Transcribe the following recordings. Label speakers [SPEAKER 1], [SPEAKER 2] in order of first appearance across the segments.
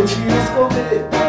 [SPEAKER 1] vou te esconder.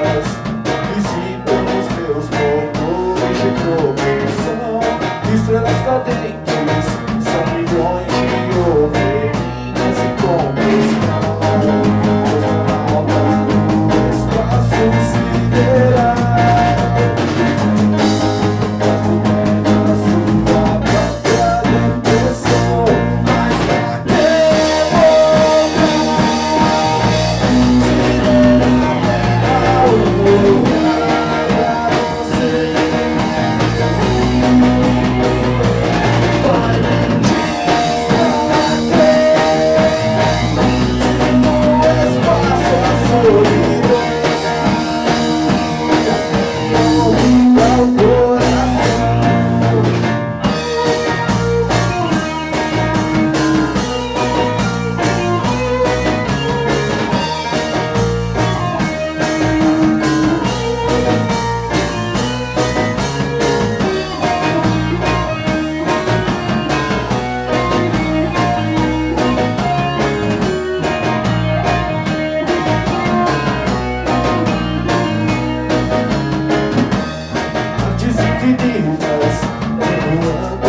[SPEAKER 1] dividirmos, então, é